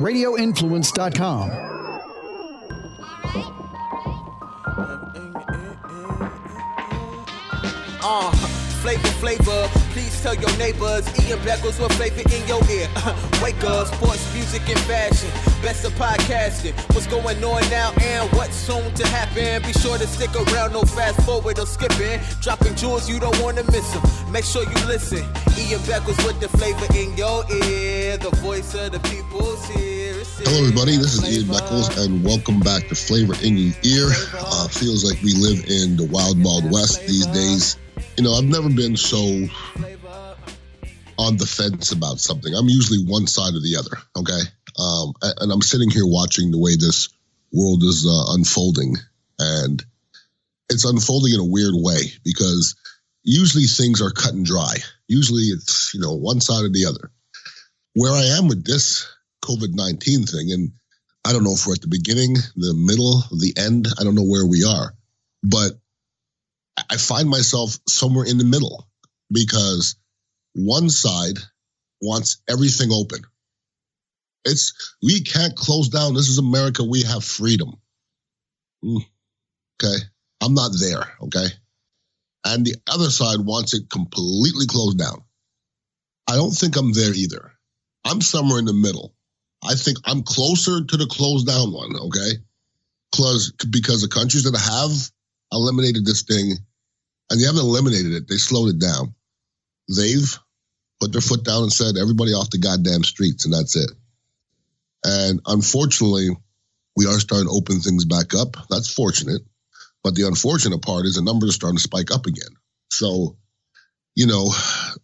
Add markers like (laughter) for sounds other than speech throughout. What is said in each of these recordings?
radioinfluence.com. Uh, flavor, flavor. Please tell your neighbors. Ian Beckles with flavor in your ear. Wake up, sports, music, and fashion. Best of podcasting. What's going on now and what's soon to happen? Be sure to stick around, no fast forward or skipping. Dropping jewels, you don't want to miss them. Make sure you listen. Ian Beckles with the flavor in your ear. The voice of the people's here. Hello, everybody. This is Ian Beckles, and welcome back to Flavor in Your Ear. Uh, feels like we live in the wild, wild west these days. You know, I've never been so on the fence about something. I'm usually one side or the other. Okay, um, and I'm sitting here watching the way this world is uh, unfolding, and it's unfolding in a weird way because usually things are cut and dry. Usually it's you know one side or the other. Where I am with this COVID 19 thing. And I don't know if we're at the beginning, the middle, the end. I don't know where we are. But I find myself somewhere in the middle because one side wants everything open. It's, we can't close down. This is America. We have freedom. Mm, okay. I'm not there. Okay. And the other side wants it completely closed down. I don't think I'm there either. I'm somewhere in the middle. I think I'm closer to the closed down one, okay? Because because the countries that have eliminated this thing, and they haven't eliminated it, they slowed it down. They've put their foot down and said, everybody off the goddamn streets, and that's it. And unfortunately, we are starting to open things back up. That's fortunate. But the unfortunate part is the numbers are starting to spike up again. So you know,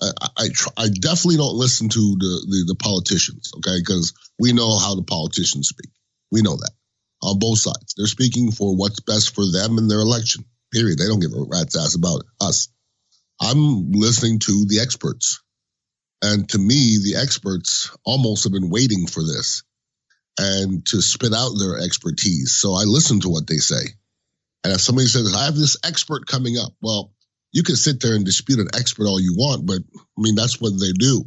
I I, I, definitely don't listen to the the, the politicians, okay? Because we know how the politicians speak. We know that on both sides. They're speaking for what's best for them in their election. Period. They don't give a rat's ass about us. I'm listening to the experts, and to me, the experts almost have been waiting for this and to spit out their expertise. So I listen to what they say. And if somebody says, I have this expert coming up, well, you can sit there and dispute an expert all you want, but I mean, that's what they do.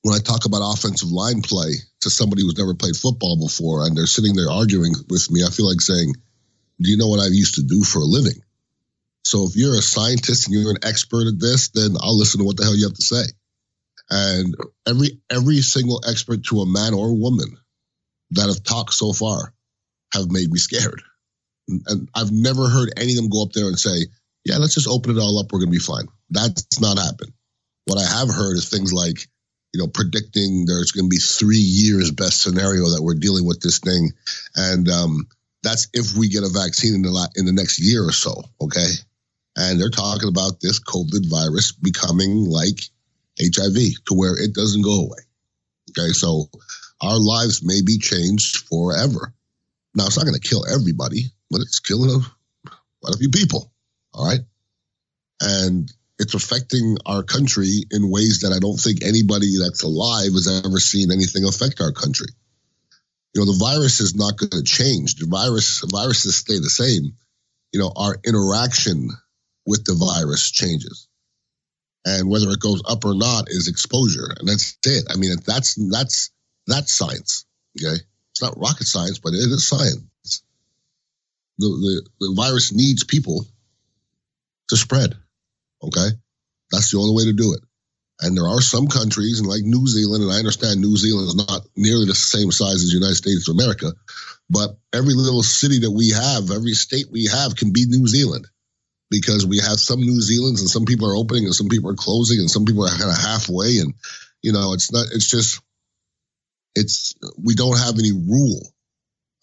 When I talk about offensive line play to somebody who's never played football before and they're sitting there arguing with me, I feel like saying, Do you know what I used to do for a living? So if you're a scientist and you're an expert at this, then I'll listen to what the hell you have to say. And every every single expert to a man or woman that have talked so far have made me scared. And I've never heard any of them go up there and say, yeah, let's just open it all up. We're going to be fine. That's not happened. What I have heard is things like, you know, predicting there's going to be three years best scenario that we're dealing with this thing, and um, that's if we get a vaccine in the in the next year or so. Okay, and they're talking about this COVID virus becoming like HIV to where it doesn't go away. Okay, so our lives may be changed forever. Now it's not going to kill everybody, but it's killing a, quite a few people. All right. And it's affecting our country in ways that I don't think anybody that's alive has ever seen anything affect our country. You know, the virus is not going to change. The virus, viruses stay the same. You know, our interaction with the virus changes. And whether it goes up or not is exposure. And that's it. I mean, that's, that's, that's science. Okay. It's not rocket science, but it is science. The, the, the virus needs people to spread. Okay. That's the only way to do it. And there are some countries, and like New Zealand, and I understand New Zealand is not nearly the same size as the United States of America, but every little city that we have, every state we have can be New Zealand because we have some New Zealands and some people are opening and some people are closing and some people are kind of halfway. And, you know, it's not, it's just, it's, we don't have any rule.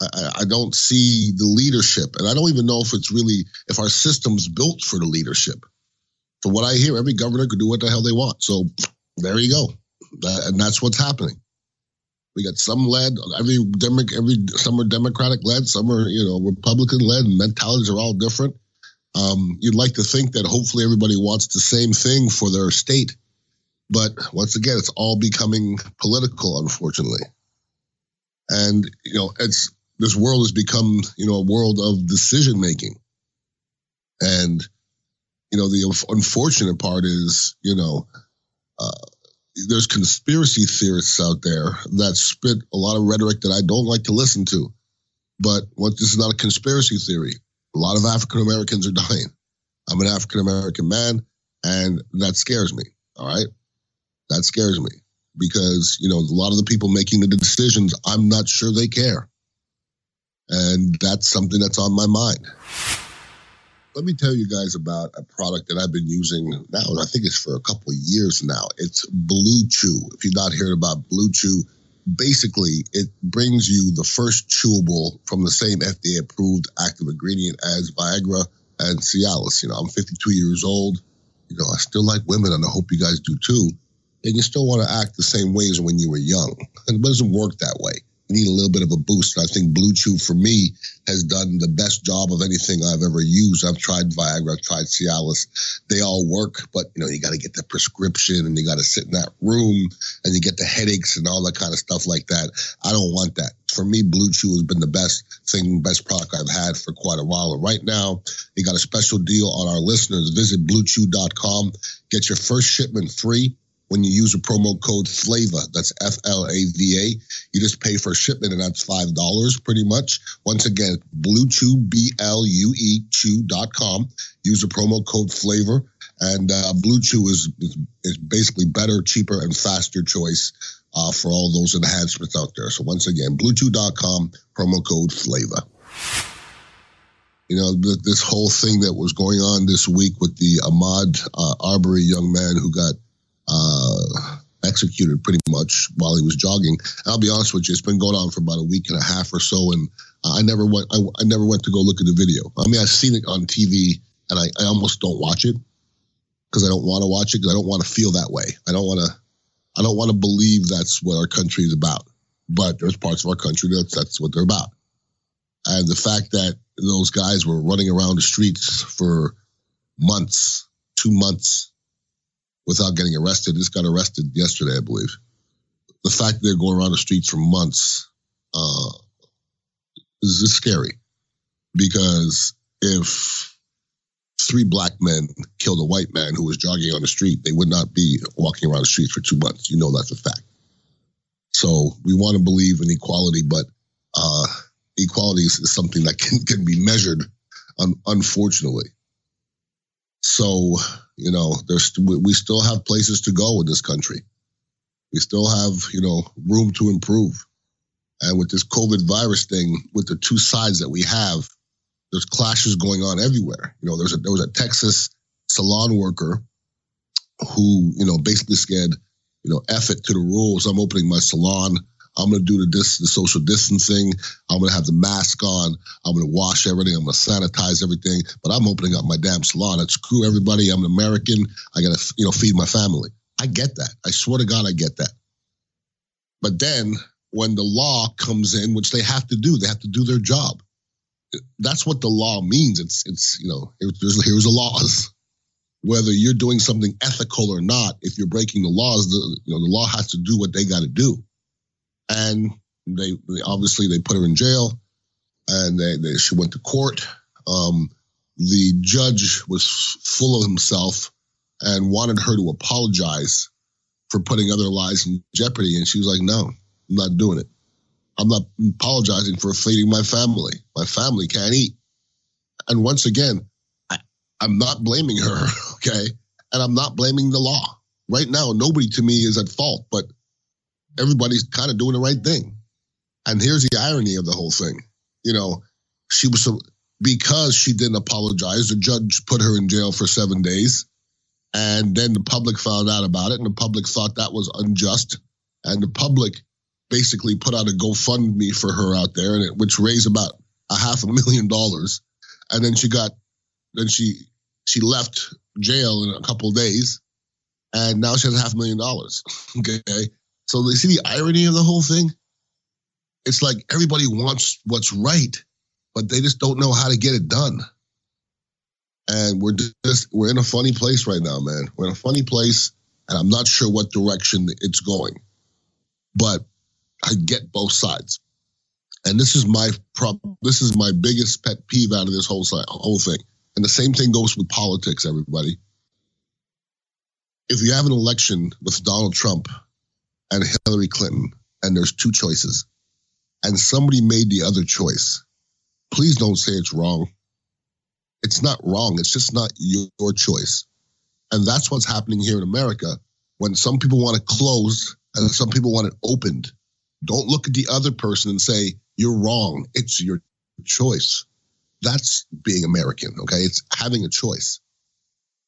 I, I, don't see the leadership, and I don't even know if it's really if our system's built for the leadership. From what I hear, every governor could do what the hell they want. So there you go, and that's what's happening. We got some led, every Demo- every some are Democratic led, some are you know Republican led, and mentalities are all different. Um, you'd like to think that hopefully everybody wants the same thing for their state, but once again, it's all becoming political, unfortunately. And you know, it's this world has become, you know, a world of decision making. And, you know, the unfortunate part is, you know, uh, there's conspiracy theorists out there that spit a lot of rhetoric that I don't like to listen to. But what this is not a conspiracy theory. A lot of African Americans are dying. I'm an African American man, and that scares me. All right. That scares me because, you know, a lot of the people making the decisions, I'm not sure they care. And that's something that's on my mind. Let me tell you guys about a product that I've been using now, I think it's for a couple of years now. It's Blue Chew. If you've not heard about Blue Chew, basically it brings you the first chewable from the same FDA approved active ingredient as Viagra and Cialis. You know, I'm 52 years old. You know, I still like women, and I hope you guys do too. And you still want to act the same way as when you were young. And (laughs) it doesn't work that way need a little bit of a boost. I think Blue Chew for me has done the best job of anything I've ever used. I've tried Viagra, I've tried Cialis. They all work, but you know, you got to get the prescription and you got to sit in that room and you get the headaches and all that kind of stuff like that. I don't want that. For me, Blue Chew has been the best thing, best product I've had for quite a while. And right now, you got a special deal on our listeners. Visit bluechew.com, get your first shipment free when you use a promo code FLAVA, that's F L A V A, you just pay for shipment and that's $5 pretty much. Once again, Blue Chew, B L U E Chew.com. Use the promo code FLAVOR. And uh, Blue Chew is, is, basically better, cheaper, and faster choice uh, for all those enhancements out there. So once again, bluechew.com, promo code FLAVA. You know, th- this whole thing that was going on this week with the Ahmaud uh, Arbery young man who got uh, executed pretty much while he was jogging. And I'll be honest with you, it's been going on for about a week and a half or so, and I never went. I, I never went to go look at the video. I mean, I've seen it on TV, and I, I almost don't watch it because I don't want to watch it because I don't want to feel that way. I don't want to. I don't want to believe that's what our country is about. But there's parts of our country that's that's what they're about. And the fact that those guys were running around the streets for months, two months, without getting arrested. Just got arrested yesterday, I believe. The fact that they're going around the streets for months uh, is just scary because if three black men killed a white man who was jogging on the street, they would not be walking around the streets for two months. You know that's a fact. So we want to believe in equality, but uh, equality is, something that can, can be measured, un- unfortunately. So you know, there's we still have places to go in this country. We still have, you know, room to improve. And with this COVID virus thing, with the two sides that we have, there's clashes going on everywhere. You know, there's a there was a Texas salon worker who, you know, basically said, you know, F it to the rules. I'm opening my salon. I'm going to do the, dis- the social distancing. I'm going to have the mask on. I'm going to wash everything. I'm going to sanitize everything. But I'm opening up my damn salon. And screw everybody. I'm an American. I got to, you know, feed my family. I get that. I swear to God, I get that. But then when the law comes in, which they have to do, they have to do their job. That's what the law means. It's, it's, you know, here's, here's the laws. Whether you're doing something ethical or not, if you're breaking the laws, the, you know, the law has to do what they got to do and they, they, obviously they put her in jail, and they, they she went to court. Um, the judge was full of himself and wanted her to apologize for putting other lives in jeopardy, and she was like, "No, I'm not doing it. I'm not apologizing for feeding my family. My family can't eat." And once again, I, I'm not blaming her, (laughs) okay, and I'm not blaming the law. Right now, nobody to me is at fault, but everybody's kind of doing the right thing. And here's the irony of the whole thing. You know, she was so, because she didn't apologize, the judge put her in jail for seven days. And then the public found out about it, and the public thought that was unjust. And the public basically put out a GoFundMe for her out there, and it, which raised about a half a million dollars. And then she got, then she she left jail in a couple days, and now she has a half a million dollars. (laughs) Okay, so they see the irony of the whole thing. It's like everybody wants what's right, but they just don't know how to get it done. And we're just we're in a funny place right now, man. We're in a funny place, and I'm not sure what direction it's going. But I get both sides. And this is my problem. This is my biggest pet peeve out of this whole whole thing. And the same thing goes with politics, everybody. if you have an election with Donald Trump and Hillary Clinton, and there's two choices, and somebody made the other choice, please don't say it's wrong. It's not wrong. It's just not your choice. And that's what's happening here in America when some people want it closed and some people want it opened. Don't look at the other person and say, you're wrong. It's your choice. That's being American, okay? It's having a choice.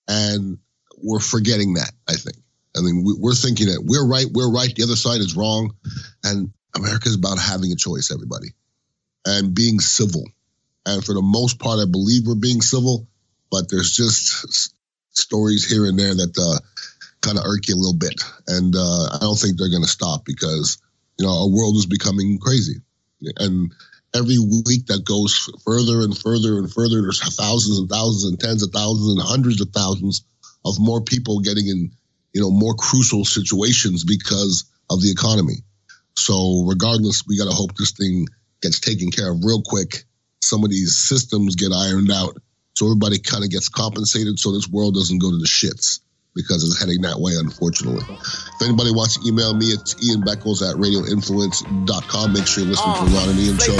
And we're forgetting that, I think. I mean, we're thinking that we're right, we're right, the other side is wrong. And America's about having a choice, everybody, and being civil. And for the most part, I believe we're being civil, but there's just stories here and there that uh, kind of irk you a little bit. And uh, I don't think they're going to stop because, you know, our world is becoming crazy. And every week that goes further and further and further, there's thousands and thousands and tens of thousands and hundreds of thousands of more people getting in, you know, more crucial situations because of the economy. So regardless, we got to hope this thing gets taken care of real quick. Some of these systems get ironed out so everybody kind of gets compensated so this world doesn't go to the shits because it's heading that way, unfortunately. If anybody wants to email me, it's Ian Beckles at radioinfluence.com. Make sure you listen to the Ron and Ian show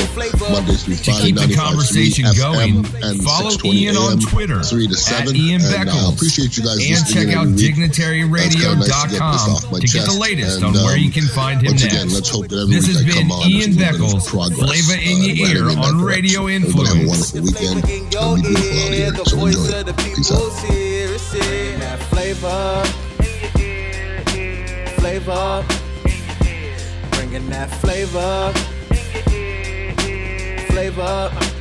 Mondays through Friday, to keep the conversation going. and follow Ian on Twitter 3 to 7. Ian and uh, Beckles. appreciate you guys and listening check out every week. It's nice to get dignitaryradio.com off my to get the latest And, on where um, you can find him Once next. again, let's hope that every this week has I been come on, Ian there's a little Beckles, progress. flavor in uh, your heading ear in that on direction. Radio Everybody have a wonderful weekend. It'll be beautiful out here, so enjoy it. Peace out. That flavor. Flavor. Bringing that flavor. Flavor.